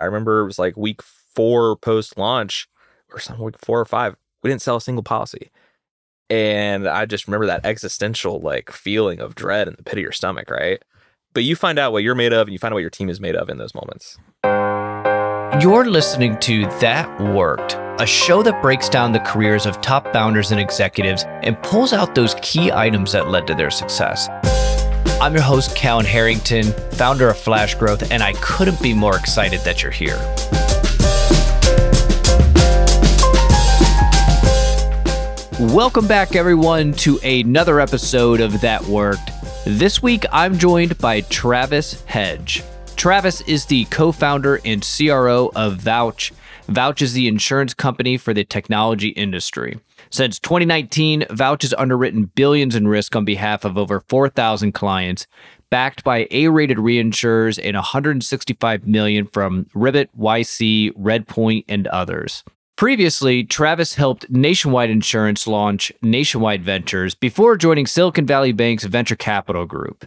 I remember it was like week four post launch or some week four or five. We didn't sell a single policy. And I just remember that existential like feeling of dread in the pit of your stomach, right? But you find out what you're made of and you find out what your team is made of in those moments. You're listening to That Worked, a show that breaks down the careers of top founders and executives and pulls out those key items that led to their success. I'm your host, Callan Harrington, founder of Flash Growth, and I couldn't be more excited that you're here. Welcome back, everyone, to another episode of That Worked. This week, I'm joined by Travis Hedge. Travis is the co founder and CRO of Vouch. Vouch is the insurance company for the technology industry. Since 2019, Vouch has underwritten billions in risk on behalf of over 4,000 clients, backed by A-rated reinsurers and 165 million from Ribbit, YC, Redpoint, and others. Previously, Travis helped Nationwide Insurance launch Nationwide Ventures before joining Silicon Valley Bank's venture capital group.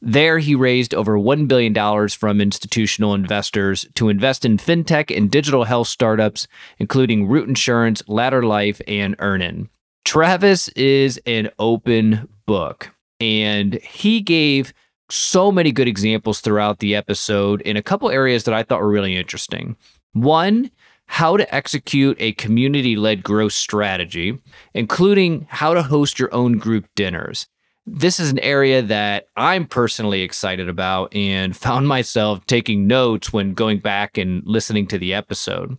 There, he raised over $1 billion from institutional investors to invest in fintech and digital health startups, including Root Insurance, Ladder Life, and Earnin. Travis is an open book, and he gave so many good examples throughout the episode in a couple areas that I thought were really interesting. One, how to execute a community led growth strategy, including how to host your own group dinners. This is an area that I'm personally excited about and found myself taking notes when going back and listening to the episode.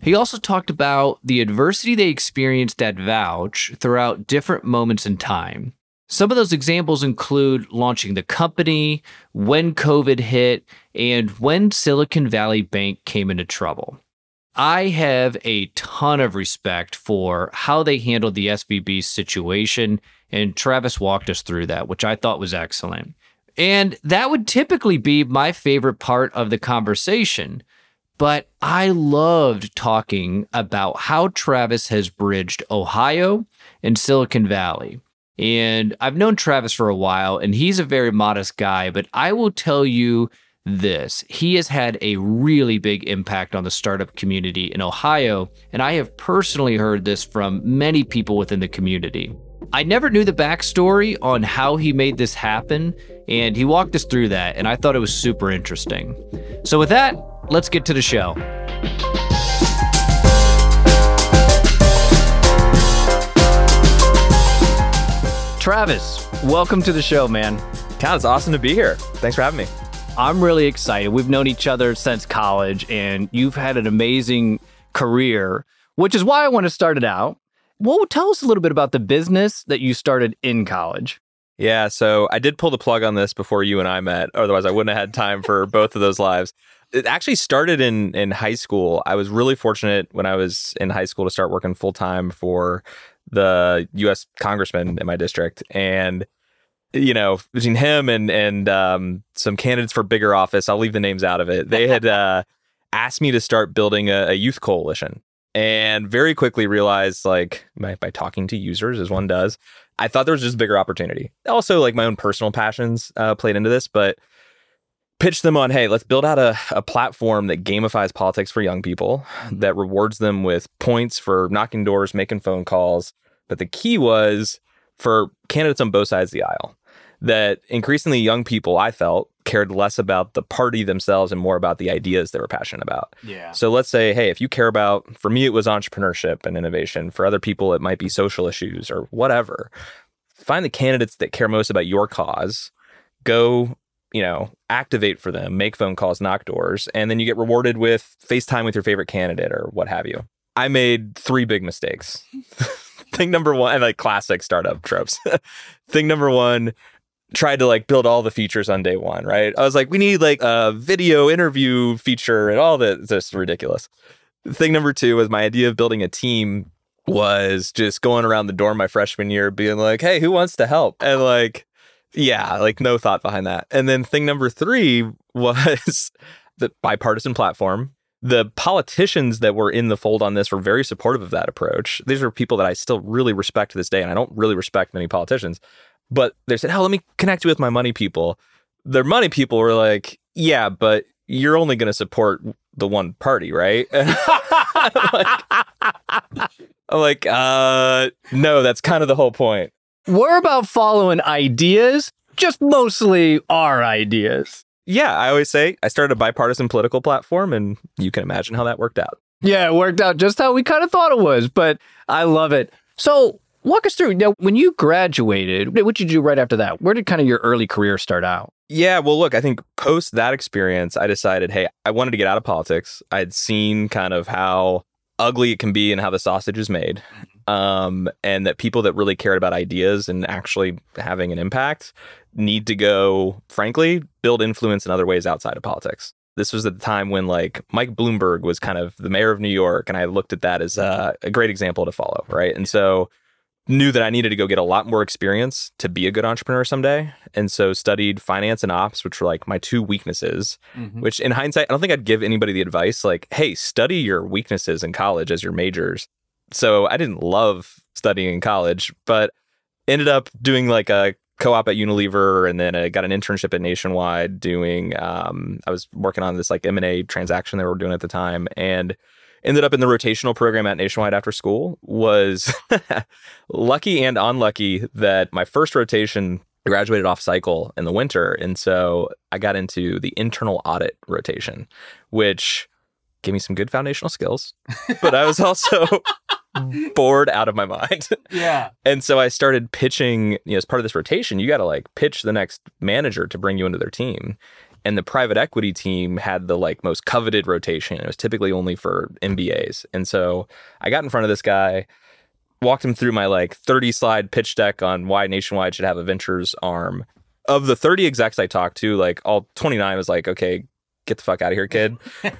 He also talked about the adversity they experienced at Vouch throughout different moments in time. Some of those examples include launching the company, when COVID hit, and when Silicon Valley Bank came into trouble. I have a ton of respect for how they handled the SVB situation, and Travis walked us through that, which I thought was excellent. And that would typically be my favorite part of the conversation. But I loved talking about how Travis has bridged Ohio and Silicon Valley. And I've known Travis for a while, and he's a very modest guy, but I will tell you this. He has had a really big impact on the startup community in Ohio, and I have personally heard this from many people within the community. I never knew the backstory on how he made this happen, and he walked us through that, and I thought it was super interesting. So, with that, let's get to the show. Travis, welcome to the show, man. Cal, it's awesome to be here. Thanks for having me. I'm really excited. We've known each other since college, and you've had an amazing career, which is why I want to start it out. Well, tell us a little bit about the business that you started in college. Yeah, so I did pull the plug on this before you and I met. Otherwise, I wouldn't have had time for both of those lives. It actually started in in high school. I was really fortunate when I was in high school to start working full time for the U.S. congressman in my district, and you know, between him and and um, some candidates for bigger office, I'll leave the names out of it. They had uh, asked me to start building a, a, youth coalition, and very quickly realized, like by, by talking to users as one does, I thought there was just a bigger opportunity. Also, like my own personal passions uh, played into this, but pitched them on, hey, let's build out a, a platform that gamifies politics for young people, that rewards them with points for knocking doors, making phone calls. But the key was for candidates on both sides of the aisle that increasingly young people, I felt, cared less about the party themselves and more about the ideas they were passionate about. Yeah. So let's say, hey, if you care about, for me, it was entrepreneurship and innovation. For other people, it might be social issues or whatever. Find the candidates that care most about your cause. Go, you know, activate for them, make phone calls, knock doors, and then you get rewarded with FaceTime with your favorite candidate or what have you. I made three big mistakes. Thing number one, and like classic startup tropes. Thing number one, tried to like build all the features on day one, right? I was like, we need like a video interview feature and all that. Just ridiculous. Thing number two was my idea of building a team was just going around the dorm my freshman year being like, hey, who wants to help? And like, yeah, like no thought behind that. And then thing number three was the bipartisan platform. The politicians that were in the fold on this were very supportive of that approach. These are people that I still really respect to this day, and I don't really respect many politicians. But they said, "Oh, let me connect you with my money people." Their money people were like, "Yeah, but you're only going to support the one party, right? like, I'm like, uh, no, that's kind of the whole point. We're about following ideas, just mostly our ideas. Yeah, I always say I started a bipartisan political platform, and you can imagine how that worked out. Yeah, it worked out just how we kind of thought it was, but I love it. So, walk us through. Now, when you graduated, what did you do right after that? Where did kind of your early career start out? Yeah, well, look, I think post that experience, I decided, hey, I wanted to get out of politics. I had seen kind of how ugly it can be and how the sausage is made. Um, and that people that really cared about ideas and actually having an impact need to go, frankly, build influence in other ways outside of politics. This was at the time when like Mike Bloomberg was kind of the mayor of New York, and I looked at that as a, a great example to follow, right? And so knew that I needed to go get a lot more experience to be a good entrepreneur someday. And so studied finance and ops, which were like my two weaknesses, mm-hmm. which in hindsight, I don't think I'd give anybody the advice like, hey, study your weaknesses in college as your majors. So I didn't love studying in college, but ended up doing like a co-op at Unilever and then I got an internship at Nationwide doing um, I was working on this like M&A transaction they were doing at the time and ended up in the rotational program at Nationwide after school was lucky and unlucky that my first rotation graduated off cycle in the winter. And so I got into the internal audit rotation, which gave me some good foundational skills, but I was also bored out of my mind. Yeah. And so I started pitching, you know, as part of this rotation, you got to like pitch the next manager to bring you into their team and the private equity team had the like most coveted rotation. It was typically only for MBAs. And so I got in front of this guy, walked him through my like 30 slide pitch deck on why Nationwide should have a ventures arm. Of the 30 execs I talked to, like all 29 was like, okay, get the fuck out of here, kid.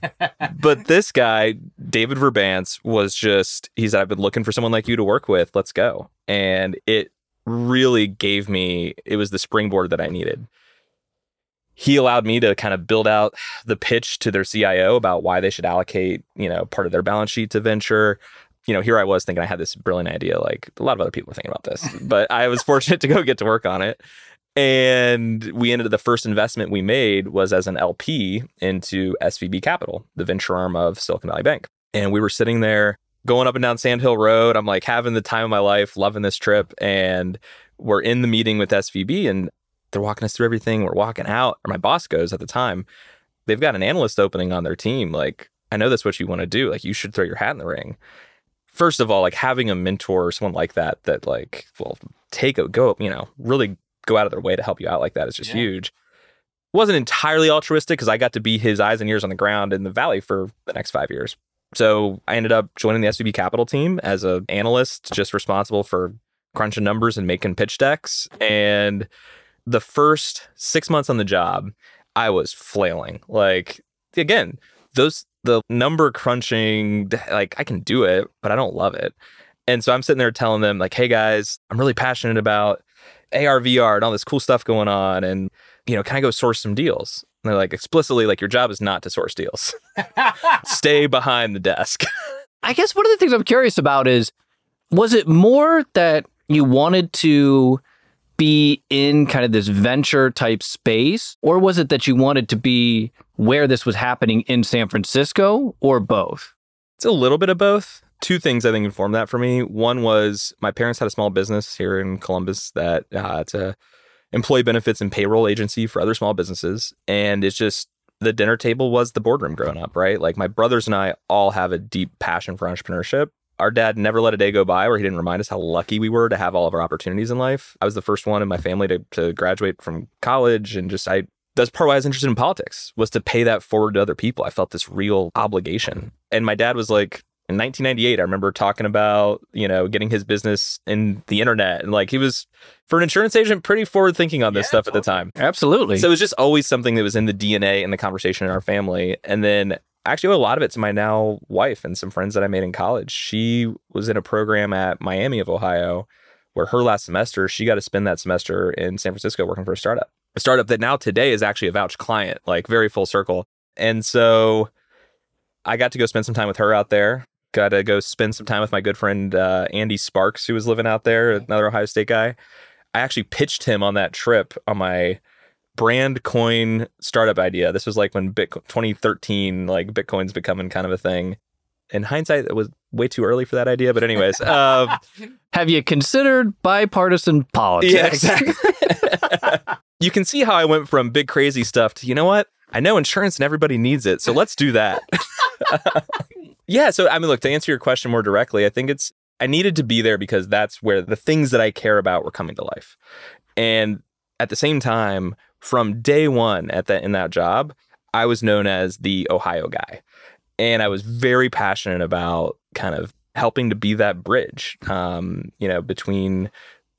but this guy, David Verbance, was just, he said, I've been looking for someone like you to work with. Let's go. And it really gave me, it was the springboard that I needed he allowed me to kind of build out the pitch to their CIO about why they should allocate, you know, part of their balance sheet to venture. You know, here I was thinking I had this brilliant idea. Like a lot of other people were thinking about this, but I was fortunate to go get to work on it. And we ended the first investment we made was as an LP into SVB Capital, the venture arm of Silicon Valley Bank. And we were sitting there going up and down Sand Hill Road. I'm like having the time of my life, loving this trip. And we're in the meeting with SVB and they're walking us through everything. We're walking out, or my boss goes at the time. They've got an analyst opening on their team. Like, I know that's what you want to do. Like, you should throw your hat in the ring. First of all, like having a mentor or someone like that that like will take a go, you know, really go out of their way to help you out like that is just yeah. huge. Wasn't entirely altruistic because I got to be his eyes and ears on the ground in the valley for the next five years. So I ended up joining the SVB Capital team as an analyst, just responsible for crunching numbers and making pitch decks. And the first six months on the job, I was flailing. Like, again, those, the number crunching, like, I can do it, but I don't love it. And so I'm sitting there telling them, like, hey guys, I'm really passionate about AR, VR, and all this cool stuff going on. And, you know, can I go source some deals? And they're like, explicitly, like, your job is not to source deals, stay behind the desk. I guess one of the things I'm curious about is was it more that you wanted to be in kind of this venture type space? Or was it that you wanted to be where this was happening in San Francisco or both? It's a little bit of both. Two things I think informed that for me. One was my parents had a small business here in Columbus that uh, it's a employee benefits and payroll agency for other small businesses. And it's just the dinner table was the boardroom growing up, right? Like my brothers and I all have a deep passion for entrepreneurship our dad never let a day go by where he didn't remind us how lucky we were to have all of our opportunities in life. I was the first one in my family to, to graduate from college and just I that's part why I was interested in politics was to pay that forward to other people. I felt this real obligation. And my dad was like in 1998, I remember talking about, you know, getting his business in the internet. And like he was, for an insurance agent, pretty forward thinking on this yeah, stuff totally. at the time. Absolutely. So it was just always something that was in the DNA and the conversation in our family. And then actually owe a lot of it to my now wife and some friends that I made in college. She was in a program at Miami of Ohio where her last semester, she got to spend that semester in San Francisco working for a startup. A startup that now today is actually a vouch client, like very full circle. And so I got to go spend some time with her out there. Got to go spend some time with my good friend uh, Andy Sparks, who was living out there, another Ohio State guy. I actually pitched him on that trip on my brand coin startup idea. This was like when Bitcoin 2013, like Bitcoin's becoming kind of a thing. In hindsight, it was way too early for that idea. But anyways, um, Have you considered bipartisan politics? yeah, exactly. you can see how I went from big crazy stuff to you know what? I know insurance and everybody needs it, so let's do that. yeah. So I mean, look to answer your question more directly, I think it's I needed to be there because that's where the things that I care about were coming to life, and at the same time, from day one at that in that job, I was known as the Ohio guy, and I was very passionate about kind of helping to be that bridge, um, you know, between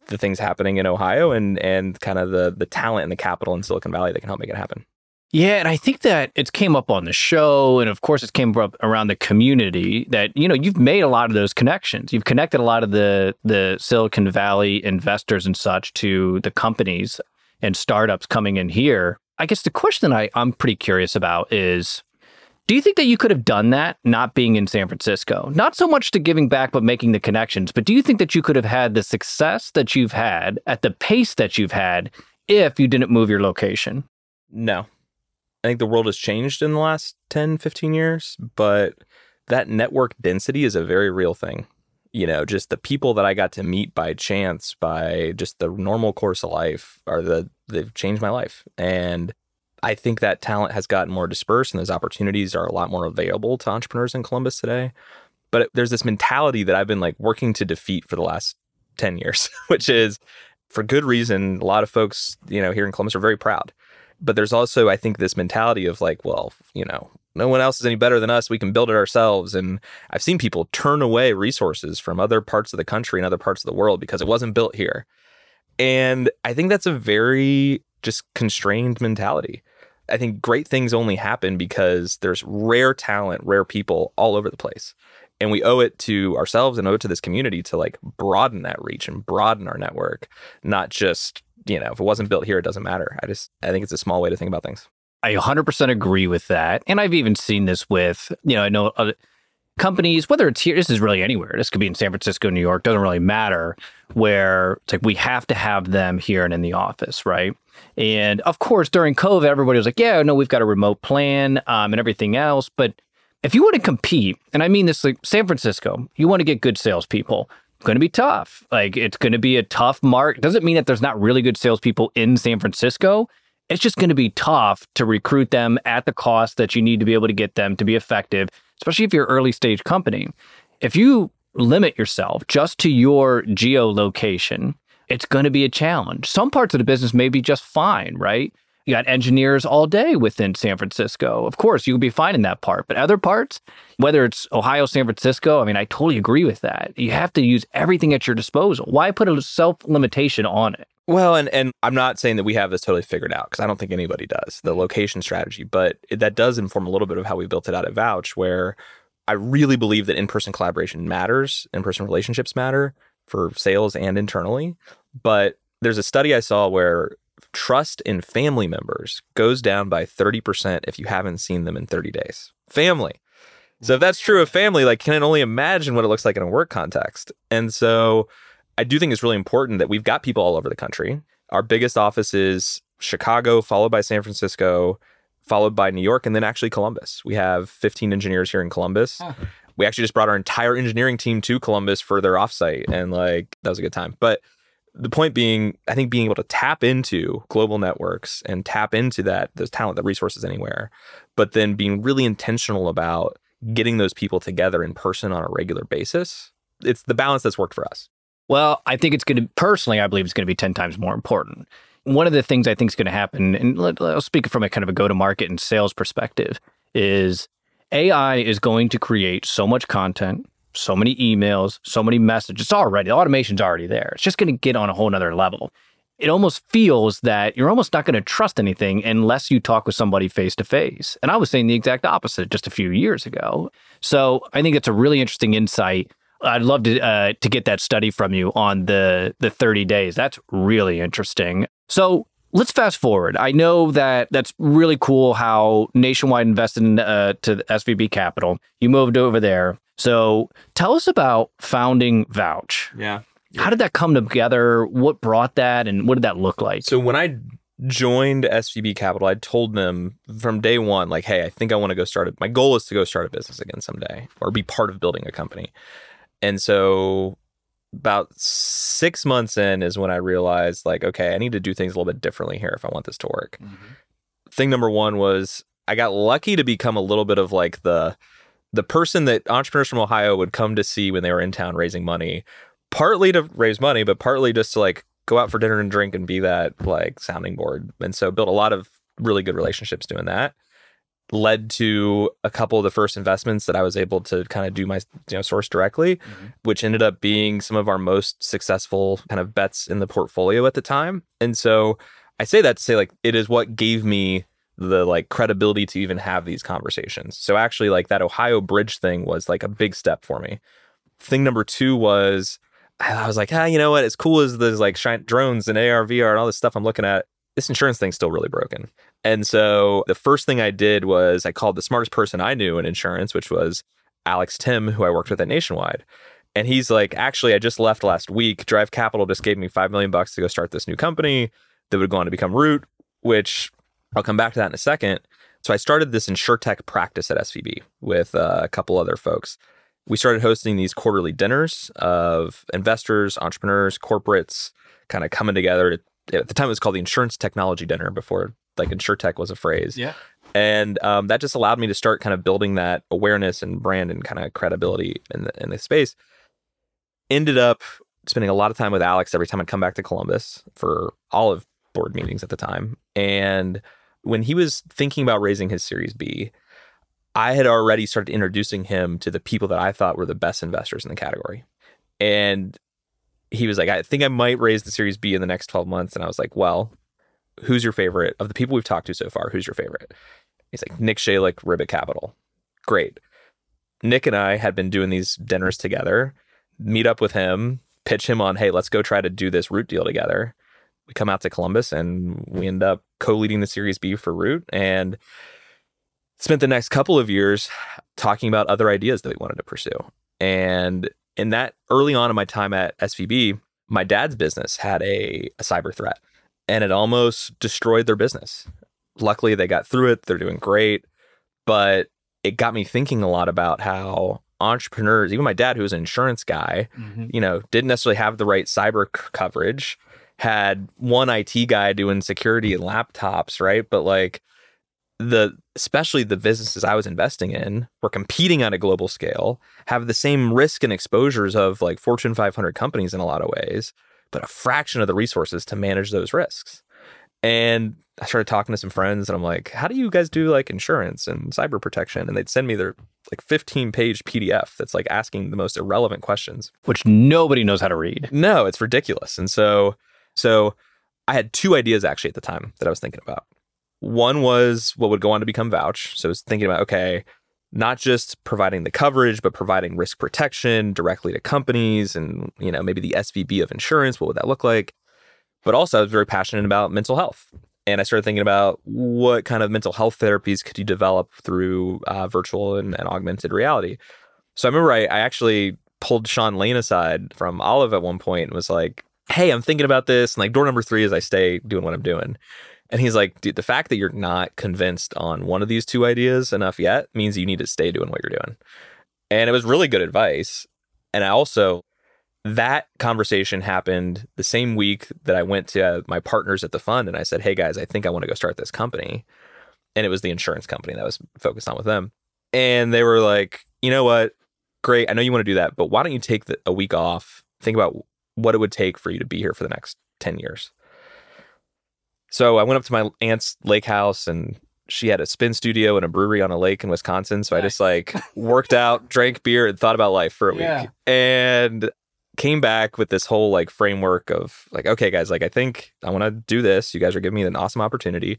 the things happening in Ohio and and kind of the the talent and the capital in Silicon Valley that can help make it happen. Yeah, and I think that it came up on the show, and of course, it came up around the community. That you know, you've made a lot of those connections. You've connected a lot of the the Silicon Valley investors and such to the companies and startups coming in here. I guess the question I, I'm pretty curious about is do you think that you could have done that not being in San Francisco? Not so much to giving back, but making the connections. But do you think that you could have had the success that you've had at the pace that you've had if you didn't move your location? No. I think the world has changed in the last 10, 15 years, but that network density is a very real thing. You know, just the people that I got to meet by chance, by just the normal course of life, are the they've changed my life. And I think that talent has gotten more dispersed and those opportunities are a lot more available to entrepreneurs in Columbus today. But it, there's this mentality that I've been like working to defeat for the last 10 years, which is for good reason. A lot of folks, you know, here in Columbus are very proud. But there's also, I think, this mentality of like, well, you know, no one else is any better than us. We can build it ourselves. And I've seen people turn away resources from other parts of the country and other parts of the world because it wasn't built here. And I think that's a very just constrained mentality. I think great things only happen because there's rare talent, rare people all over the place. And we owe it to ourselves and owe it to this community to like broaden that reach and broaden our network, not just, you know, if it wasn't built here, it doesn't matter. I just, I think it's a small way to think about things. I 100% agree with that. And I've even seen this with, you know, I know other companies, whether it's here, this is really anywhere. This could be in San Francisco, New York, doesn't really matter, where it's like we have to have them here and in the office, right? And of course, during COVID, everybody was like, yeah, no, we've got a remote plan um, and everything else. But if you want to compete, and I mean this like San Francisco, you want to get good salespeople. Going to be tough. Like it's going to be a tough mark. Doesn't mean that there's not really good salespeople in San Francisco. It's just going to be tough to recruit them at the cost that you need to be able to get them to be effective, especially if you're early stage company. If you limit yourself just to your geolocation, it's going to be a challenge. Some parts of the business may be just fine, right? You got engineers all day within San Francisco. Of course, you'll be fine in that part. But other parts, whether it's Ohio, San Francisco, I mean, I totally agree with that. You have to use everything at your disposal. Why put a self limitation on it? Well, and and I'm not saying that we have this totally figured out because I don't think anybody does the mm-hmm. location strategy, but it, that does inform a little bit of how we built it out at Vouch, where I really believe that in-person collaboration matters, in-person relationships matter for sales and internally. But there's a study I saw where trust in family members goes down by 30% if you haven't seen them in 30 days. Family. So if that's true of family, like can I only imagine what it looks like in a work context. And so I do think it's really important that we've got people all over the country. Our biggest office is Chicago, followed by San Francisco, followed by New York, and then actually Columbus. We have 15 engineers here in Columbus. We actually just brought our entire engineering team to Columbus for their offsite, and like that was a good time. But the point being, I think being able to tap into global networks and tap into that those talent, the resources anywhere, but then being really intentional about getting those people together in person on a regular basis. It's the balance that's worked for us. Well, I think it's going to, personally, I believe it's going to be 10 times more important. One of the things I think is going to happen, and I'll speak from a kind of a go to market and sales perspective, is AI is going to create so much content, so many emails, so many messages. It's already, the automation's already there. It's just going to get on a whole nother level. It almost feels that you're almost not going to trust anything unless you talk with somebody face to face. And I was saying the exact opposite just a few years ago. So I think it's a really interesting insight I'd love to uh, to get that study from you on the the 30 days. That's really interesting. So let's fast forward. I know that that's really cool how Nationwide invested in, uh, to SVB Capital. You moved over there. So tell us about founding Vouch. Yeah. How did that come together? What brought that, and what did that look like? So when I joined SVB Capital, I told them from day one, like, hey, I think I want to go start it. My goal is to go start a business again someday or be part of building a company. And so about six months in is when I realized, like, okay, I need to do things a little bit differently here if I want this to work. Mm-hmm. Thing number one was I got lucky to become a little bit of like the the person that entrepreneurs from Ohio would come to see when they were in town raising money, partly to raise money, but partly just to like go out for dinner and drink and be that like sounding board. And so built a lot of really good relationships doing that. Led to a couple of the first investments that I was able to kind of do my you know source directly, mm-hmm. which ended up being some of our most successful kind of bets in the portfolio at the time. And so I say that to say like it is what gave me the like credibility to even have these conversations. So actually like that Ohio bridge thing was like a big step for me. Thing number 2 was I was like, ah, you know what? As cool as there's like drones and AR, VR, and all this stuff I'm looking at, this insurance thing's still really broken. And so the first thing I did was I called the smartest person I knew in insurance, which was Alex Timm, who I worked with at Nationwide. And he's like, actually, I just left last week. Drive Capital just gave me five million bucks to go start this new company that would go on to become Root, which I'll come back to that in a second. So I started this insurtech practice at SVB with uh, a couple other folks we started hosting these quarterly dinners of investors, entrepreneurs, corporates kind of coming together. To, at the time, it was called the Insurance Technology Dinner before like InsurTech was a phrase. Yeah. And um, that just allowed me to start kind of building that awareness and brand and kind of credibility in the, in the space. Ended up spending a lot of time with Alex every time I'd come back to Columbus for all of board meetings at the time. And when he was thinking about raising his Series B, I had already started introducing him to the people that I thought were the best investors in the category. And he was like, I think I might raise the Series B in the next 12 months. And I was like, well, who's your favorite of the people we've talked to so far? Who's your favorite? He's like, Nick Shalek, Ribbit Capital. Great. Nick and I had been doing these dinners together, meet up with him, pitch him on, hey, let's go try to do this root deal together. We come out to Columbus and we end up co leading the Series B for Root. And spent the next couple of years talking about other ideas that we wanted to pursue. And in that early on in my time at SVB, my dad's business had a, a cyber threat and it almost destroyed their business. Luckily, they got through it. They're doing great. But it got me thinking a lot about how entrepreneurs, even my dad, who was an insurance guy, mm-hmm. you know, didn't necessarily have the right cyber c- coverage, had one IT guy doing security and laptops, right? But like the especially the businesses I was investing in were competing on a global scale, have the same risk and exposures of like Fortune 500 companies in a lot of ways, but a fraction of the resources to manage those risks. And I started talking to some friends and I'm like, how do you guys do like insurance and cyber protection? And they'd send me their like 15 page PDF that's like asking the most irrelevant questions, which nobody knows how to read. No, it's ridiculous. And so, so I had two ideas actually at the time that I was thinking about. One was what would go on to become Vouch. So I was thinking about, okay, not just providing the coverage, but providing risk protection directly to companies and, you know, maybe the SVB of insurance. What would that look like? But also, I was very passionate about mental health. And I started thinking about what kind of mental health therapies could you develop through uh, virtual and, and, augmented reality. So I remember I, I actually pulled Sean Lane aside from Olive at one point and was like, hey, I'm thinking about this. And like door number three is I stay doing what I'm doing. And he's like, dude, the fact that you're not convinced on one of these two ideas enough yet means you need to stay doing what you're doing. And it was really good advice. And I also, that conversation happened the same week that I went to my partners at the fund and I said, hey guys, I think I want to go start this company. And it was the insurance company that I was focused on with them. And they were like, you know what? Great. I know you want to do that, but why don't you take the, a week off? Think about what it would take for you to be here for the next 10 years. So I went up to my aunt's lake house and she had a spin studio and a brewery on a lake in Wisconsin. So nice. I just like worked out, drank beer, and thought about life for a yeah. week. And came back with this whole like framework of like, okay, guys, like I think I want to do this. You guys are giving me an awesome opportunity,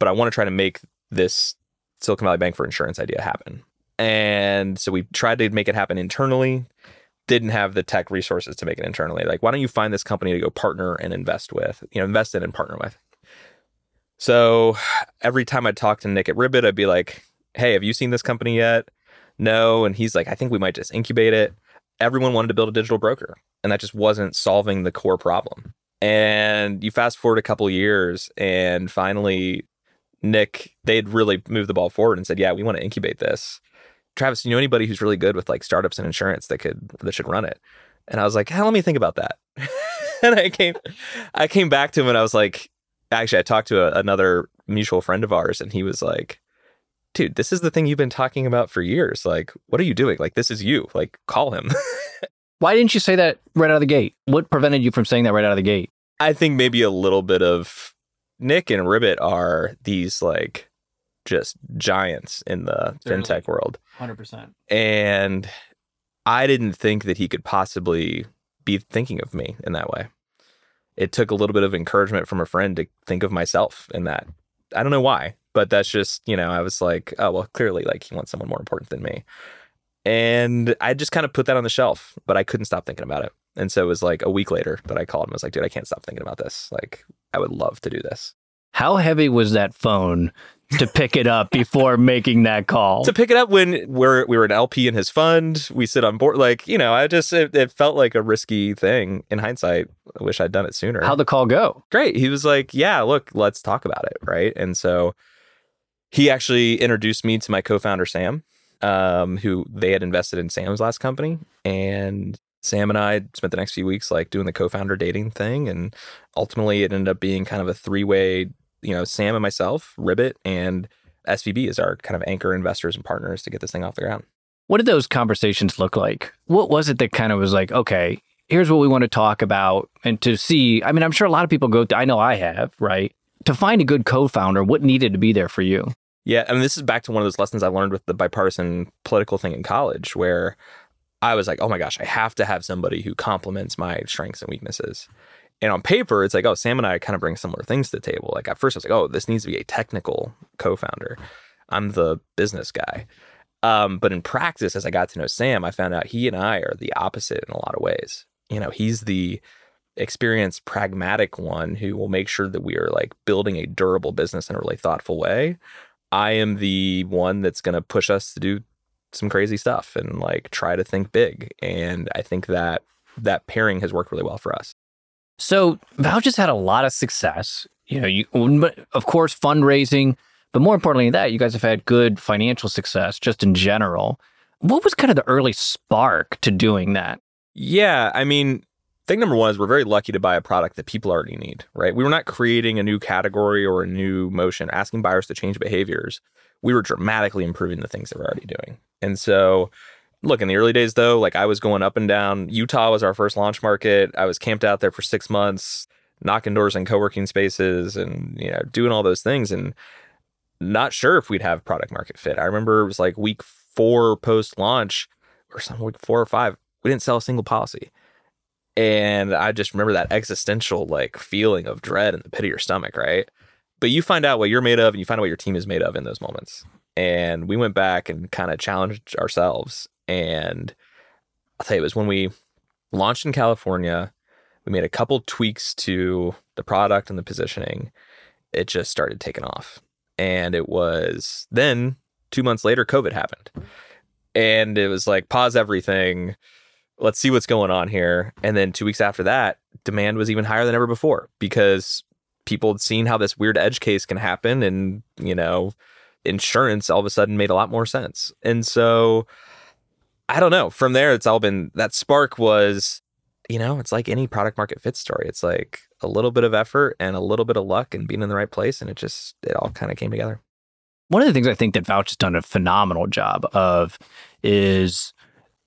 but I want to try to make this Silicon Valley Bank for insurance idea happen. And so we tried to make it happen internally didn't have the tech resources to make it internally. Like, why don't you find this company to go partner and invest with, you know, invest in and partner with? So every time I'd talk to Nick at Ribbit, I'd be like, hey, have you seen this company yet? No. And he's like, I think we might just incubate it. Everyone wanted to build a digital broker, and that just wasn't solving the core problem. And you fast forward a couple years, and finally, Nick, they'd really moved the ball forward and said, "Yeah, we want to incubate this." Travis, do you know anybody who's really good with like startups and insurance that could that should run it? And I was like, "Hell, let me think about that." and I came, I came back to him, and I was like, actually, I talked to a, another mutual friend of ours, and he was like, "Dude, this is the thing you've been talking about for years. Like, what are you doing? Like, this is you. Like, call him." Why didn't you say that right out of the gate? What prevented you from saying that right out of the gate? I think maybe a little bit of Nick and Ribbit are these like just giants in the Totally. fintech world. 100%. And I didn't think that he could possibly be thinking of me in that way. It took a little bit of encouragement from a friend to think of myself in that. I don't know why, but that's just, you know, I was like, oh, well, clearly, like, he wants someone more important than me. And I just kind of put that on the shelf, but I couldn't stop thinking about it. And so it was like a week later that I called him. I was like, dude, I can't stop thinking about this. Like, I would love to do this. How heavy was that phone to pick it up before making that call? to pick it up when we're we were an LP in his fund. We sit on board, like you know. I just it, it felt like a risky thing. In hindsight, I wish I'd done it sooner. How'd the call go? Great. He was like, "Yeah, look, let's talk about it." Right, and so he actually introduced me to my co-founder Sam, um, who they had invested in Sam's last company, and Sam and I spent the next few weeks like doing the co-founder dating thing, and ultimately it ended up being kind of a three-way. You know, Sam and myself, Ribbit, and SVB is our kind of anchor investors and partners to get this thing off the ground. What did those conversations look like? What was it that kind of was like, okay, here's what we want to talk about and to see? I mean, I'm sure a lot of people go, I know I have, right? To find a good co founder, what needed to be there for you? Yeah, I mean, this is back to one of those lessons I learned with the bipartisan political thing in college, where I was like, oh my gosh, I have to have somebody who complements my strengths and weaknesses. And on paper, it's like, oh, Sam and I kind of bring similar things to the table. Like at first, I was like, oh, this needs to be a technical co-founder. I'm the business guy. Um, but in practice, as I got to know Sam, I found out he and I are the opposite in a lot of ways. You know, he's the experienced, pragmatic one who will make sure that we are like building a durable business in a really thoughtful way. I am the one that's going to push us to do some crazy stuff and like try to think big. And I think that that pairing has worked really well for us. So Vouch's had a lot of success. You know, you of course fundraising, but more importantly than that, you guys have had good financial success just in general. What was kind of the early spark to doing that? Yeah, I mean, thing number one is we're very lucky to buy a product that people already need, right? We were not creating a new category or a new motion, asking buyers to change behaviors. We were dramatically improving the things that we're already doing. And so, look, in the early days, though, like I was going up and down. Utah was our first launch market. I was camped out there for six months, knocking doors in co working spaces and, you know, doing all those things and not sure if we'd have product market fit. I remember it was like week four post launch or some week four or five. We didn't sell a single policy. And I just remember that existential like feeling of dread in the pit of your stomach, right? But you find out what you're made of and you find out what your team is made of in those moments. And we went back and kind of challenged ourselves. And I'll tell you, it was when we launched in California, we made a couple tweaks to the product and the positioning. It just started taking off. And it was then two months later, COVID happened. And it was like, pause everything let's see what's going on here. And then two weeks after that, demand was even higher than ever before because people had seen how this weird edge case can happen. And, you know, insurance all of a sudden made a lot more sense. And so I don't know. From there, it's all been that spark was, you know, it's like any product market fit story. It's like a little bit of effort and a little bit of luck and being in the right place. And it just, it all kind of came together. One of the things I think that Vouch has done a phenomenal job of is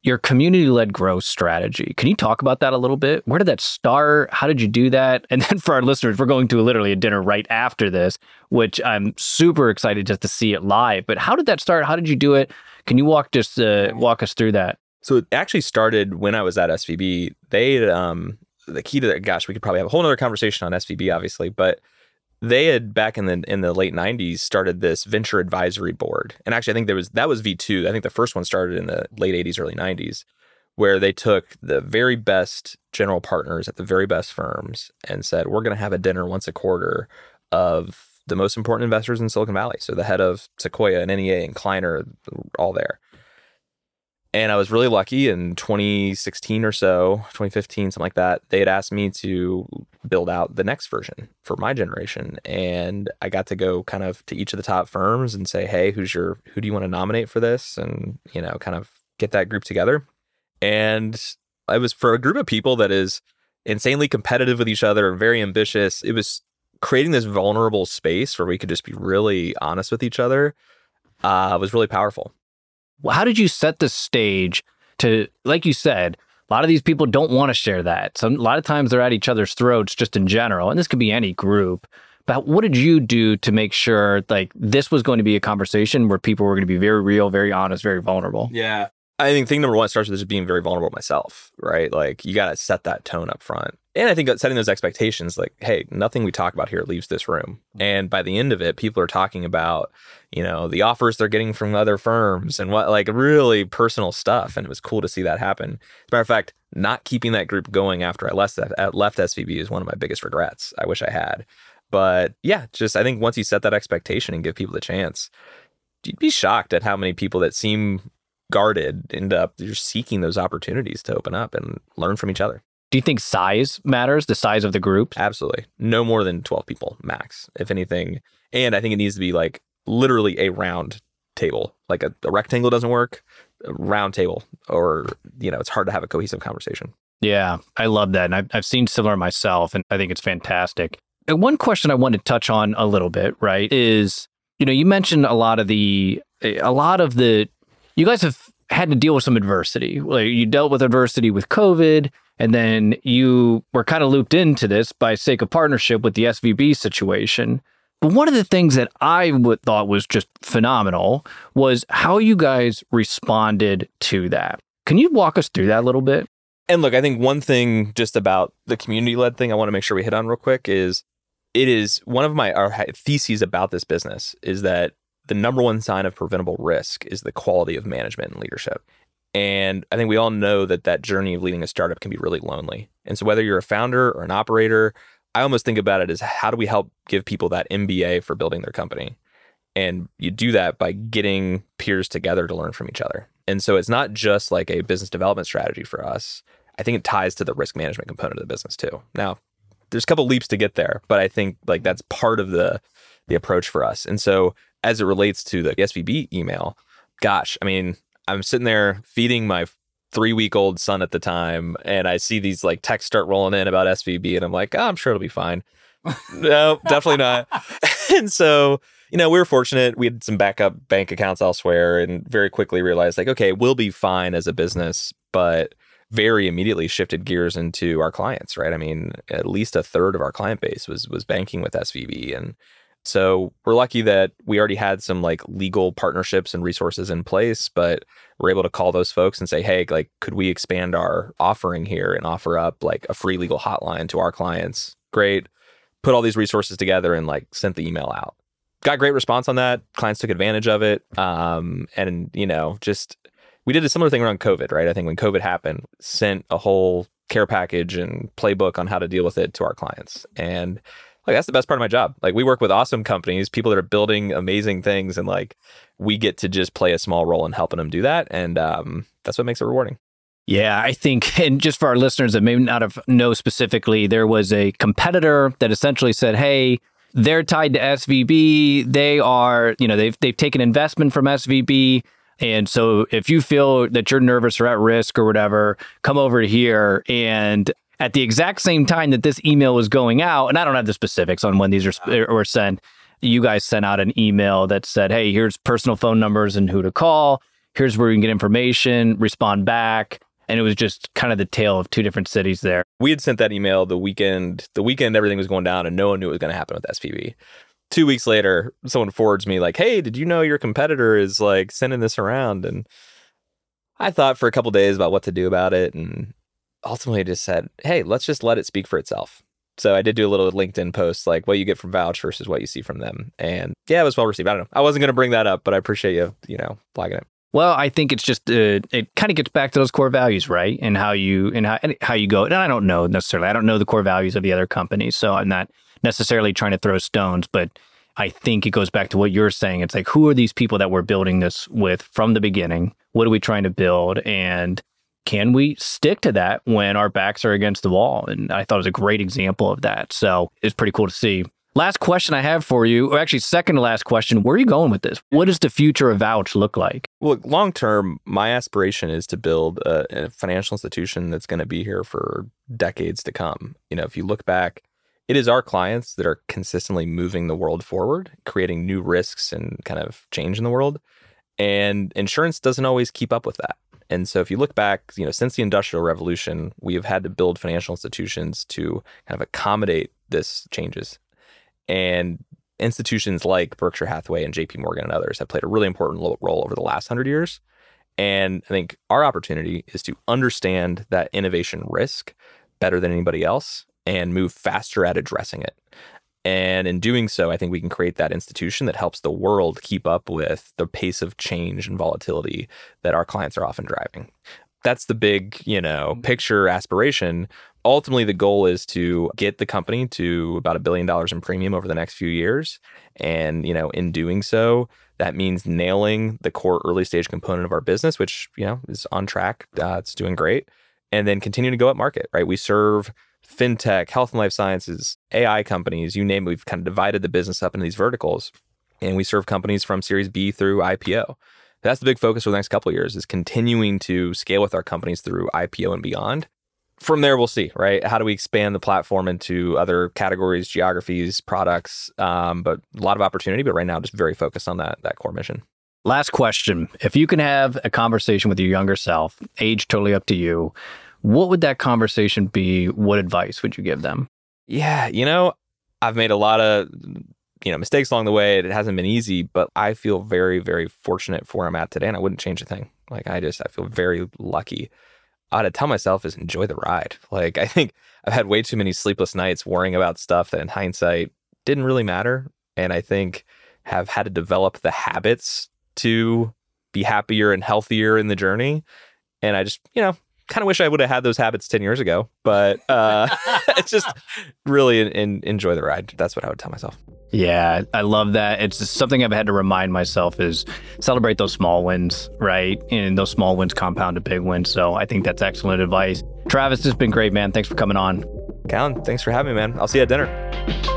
your community led growth strategy. Can you talk about that a little bit? Where did that start? How did you do that? And then for our listeners, we're going to literally a dinner right after this, which I'm super excited just to see it live. But how did that start? How did you do it? Can you walk just uh, walk us through that? So it actually started when I was at SVB. They um the key to that, gosh, we could probably have a whole other conversation on SVB, obviously, but they had back in the in the late 90s started this venture advisory board. And actually i think there was that was v2 i think the first one started in the late 80s early 90s where they took the very best general partners at the very best firms and said we're going to have a dinner once a quarter of the most important investors in silicon valley. So the head of sequoia and nea and kleiner all there And I was really lucky in 2016 or so, 2015, something like that. They had asked me to build out the next version for my generation. And I got to go kind of to each of the top firms and say, hey, who's your, who do you want to nominate for this? And, you know, kind of get that group together. And it was for a group of people that is insanely competitive with each other and very ambitious. It was creating this vulnerable space where we could just be really honest with each other uh, was really powerful. How did you set the stage to, like you said, a lot of these people don't want to share that. So a lot of times they're at each other's throats just in general, and this could be any group. But what did you do to make sure like this was going to be a conversation where people were going to be very real, very honest, very vulnerable? Yeah. I think thing number one starts with just being very vulnerable myself, right? Like you got to set that tone up front. And I think setting those expectations, like, hey, nothing we talk about here leaves this room. Mm-hmm. And by the end of it, people are talking about, you know, the offers they're getting from other firms and what, like, really personal stuff. And it was cool to see that happen. As a matter of fact, not keeping that group going after I left left SVB is one of my biggest regrets. I wish I had. But yeah, just I think once you set that expectation and give people the chance, you'd be shocked at how many people that seem guarded end up you're seeking those opportunities to open up and learn from each other. Do you think size matters, the size of the group? Absolutely. No more than 12 people max, if anything. And I think it needs to be like literally a round table. Like a, a rectangle doesn't work, a round table, or, you know, it's hard to have a cohesive conversation. Yeah, I love that. And I've, I've seen similar myself, and I think it's fantastic. And one question I want to touch on a little bit, right, is, you know, you mentioned a lot of the, a lot of the you guys have had to deal with some adversity. Like you dealt with adversity with COVID, and then you were kind of looped into this by sake of partnership with the SVB situation. But one of the things that I thought was just phenomenal was how you guys responded to that. Can you walk us through that a little bit? And look, I think one thing just about the community led thing I want to make sure we hit on real quick is it is one of my our theses about this business is that the number one sign of preventable risk is the quality of management and leadership. And I think we all know that that journey of leading a startup can be really lonely. And so, whether you're a founder or an operator, I almost think about it as how do we help give people that MBA for building their company? And you do that by getting peers together to learn from each other. And so, it's not just like a business development strategy for us. I think it ties to the risk management component of the business too. Now, there's a couple leaps to get there, but I think like that's part of the the approach for us. And so as it relates to the SVB email, gosh, I mean, I'm sitting there feeding my three week old son at the time, and I see these like texts start rolling in about SVB, and I'm like, oh, I'm sure it'll be fine. no, definitely not. and so, you know, we were fortunate. We had some backup bank accounts elsewhere and very quickly realized, like, okay, we'll be fine as a business, but very immediately shifted gears into our clients, right? I mean, at least a third of our client base was was banking with SVB and so we're lucky that we already had some like legal partnerships and resources in place, but we're able to call those folks and say, hey, like, could we expand our offering here and offer up like a free legal hotline to our clients? Great. Put all these resources together and like sent the email out. Got great response on that. Clients took advantage of it. Um, and, you know, just we did a similar thing around COVID, right? I think when COVID happened, sent a whole care package and playbook on how to deal with it to our clients. And like that's the best part of my job. Like we work with awesome companies, people that are building amazing things, and like we get to just play a small role in helping them do that, and um, that's what makes it rewarding. Yeah, I think, and just for our listeners that may not have know specifically, there was a competitor that essentially said, "Hey, they're tied to SVB. They are, you know, they've they've taken investment from SVB." And so if you feel that you're nervous or at risk or whatever, come over here and at the exact same time that this email was going out, and I don't have the specifics on when these are were sent. You guys sent out an email that said, "Hey, here's personal phone numbers and who to call. Here's where you can get information. Respond back." And it was just kind of the tale of two different cities there. We had sent that email the weekend. The weekend everything was going down, and no one knew what was going to happen with SVB. Two weeks later, someone forwards me like, "Hey, did you know your competitor is like sending this around?" And I thought for a couple days about what to do about it, and ultimately just said, hey, let's just let it speak for itself. So I did do a little LinkedIn post like what you get from Vouch versus what you see from them. And yeah, it was well received. I don't know. I wasn't going to bring that up, but I appreciate you, you know, flagging it. Well, I think it's just uh, it kind of gets back to those core values, right? And how you and how, and how you go. And I don't know necessarily. I don't know the core values of the other companies, so I'm not necessarily trying to throw stones, but I think it goes back to what you're saying. It's like who are these people that we're building this with from the beginning? What are we trying to build? And can we stick to that when our backs are against the wall? And I thought it was a great example of that. So it's pretty cool to see. Last question I have for you, or actually, second to last question, where are you going with this? What does the future of Vouch look like? Well, long term, my aspiration is to build a, a financial institution that's going to be here for decades to come. You know, if you look back, it is our clients that are consistently moving the world forward, creating new risks and kind of change in the world. And insurance doesn't always keep up with that. And so if you look back, you know, since the industrial revolution, we have had to build financial institutions to kind of accommodate this changes. And institutions like Berkshire Hathaway and JP Morgan and others have played a really important role over the last 100 years. And I think our opportunity is to understand that innovation risk better than anybody else and move faster at addressing it. And in doing so, I think we can create that institution that helps the world keep up with the pace of change and volatility that our clients are often driving. That's the big, you know, mm-hmm. picture aspiration. Ultimately, the goal is to get the company to about a billion dollars in premium over the next few years. And, you know, in doing so, that means nailing the core early stage component of our business, which, you know, is on track. Uh, it's doing great. And then continue to go up market, right? We serve fintech, health and life sciences, AI companies, you name it. We've kind of divided the business up into these verticals. And we serve companies from Series B through IPO. That's the big focus for the next couple of years is continuing to scale with our companies through IPO and beyond. From there, we'll see, right? How do we expand the platform into other categories, geographies, products? Um, but a lot of opportunity, but right now, just very focused on that that core mission. Last question: If you can have a conversation with your younger self, age totally up to you, what would that conversation be? What advice would you give them? Yeah, you know, I've made a lot of you know mistakes along the way. It hasn't been easy, but I feel very, very fortunate for where I'm at today, and I wouldn't change a thing. Like I just, I feel very lucky. I to tell myself is enjoy the ride. Like I think I've had way too many sleepless nights worrying about stuff that in hindsight didn't really matter, and I think have had to develop the habits to be happier and healthier in the journey. And I just, you know, kind of wish I would have had those habits 10 years ago, but uh, it's just really in, in, enjoy the ride. That's what I would tell myself. Yeah, I love that. It's something I've had to remind myself is celebrate those small wins, right? And those small wins compound to big wins. So I think that's excellent advice. Travis, this has been great, man. Thanks for coming on. Callan, thanks for having me, man. I'll see you at dinner.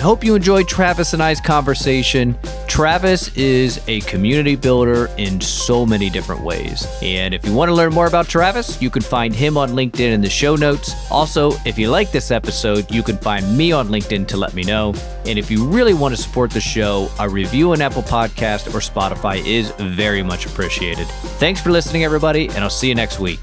I hope you enjoyed Travis and I's conversation. Travis is a community builder in so many different ways. And if you want to learn more about Travis, you can find him on LinkedIn in the show notes. Also, if you like this episode, you can find me on LinkedIn to let me know. And if you really want to support the show, a review on Apple Podcast or Spotify is very much appreciated. Thanks for listening, everybody, and I'll see you next week.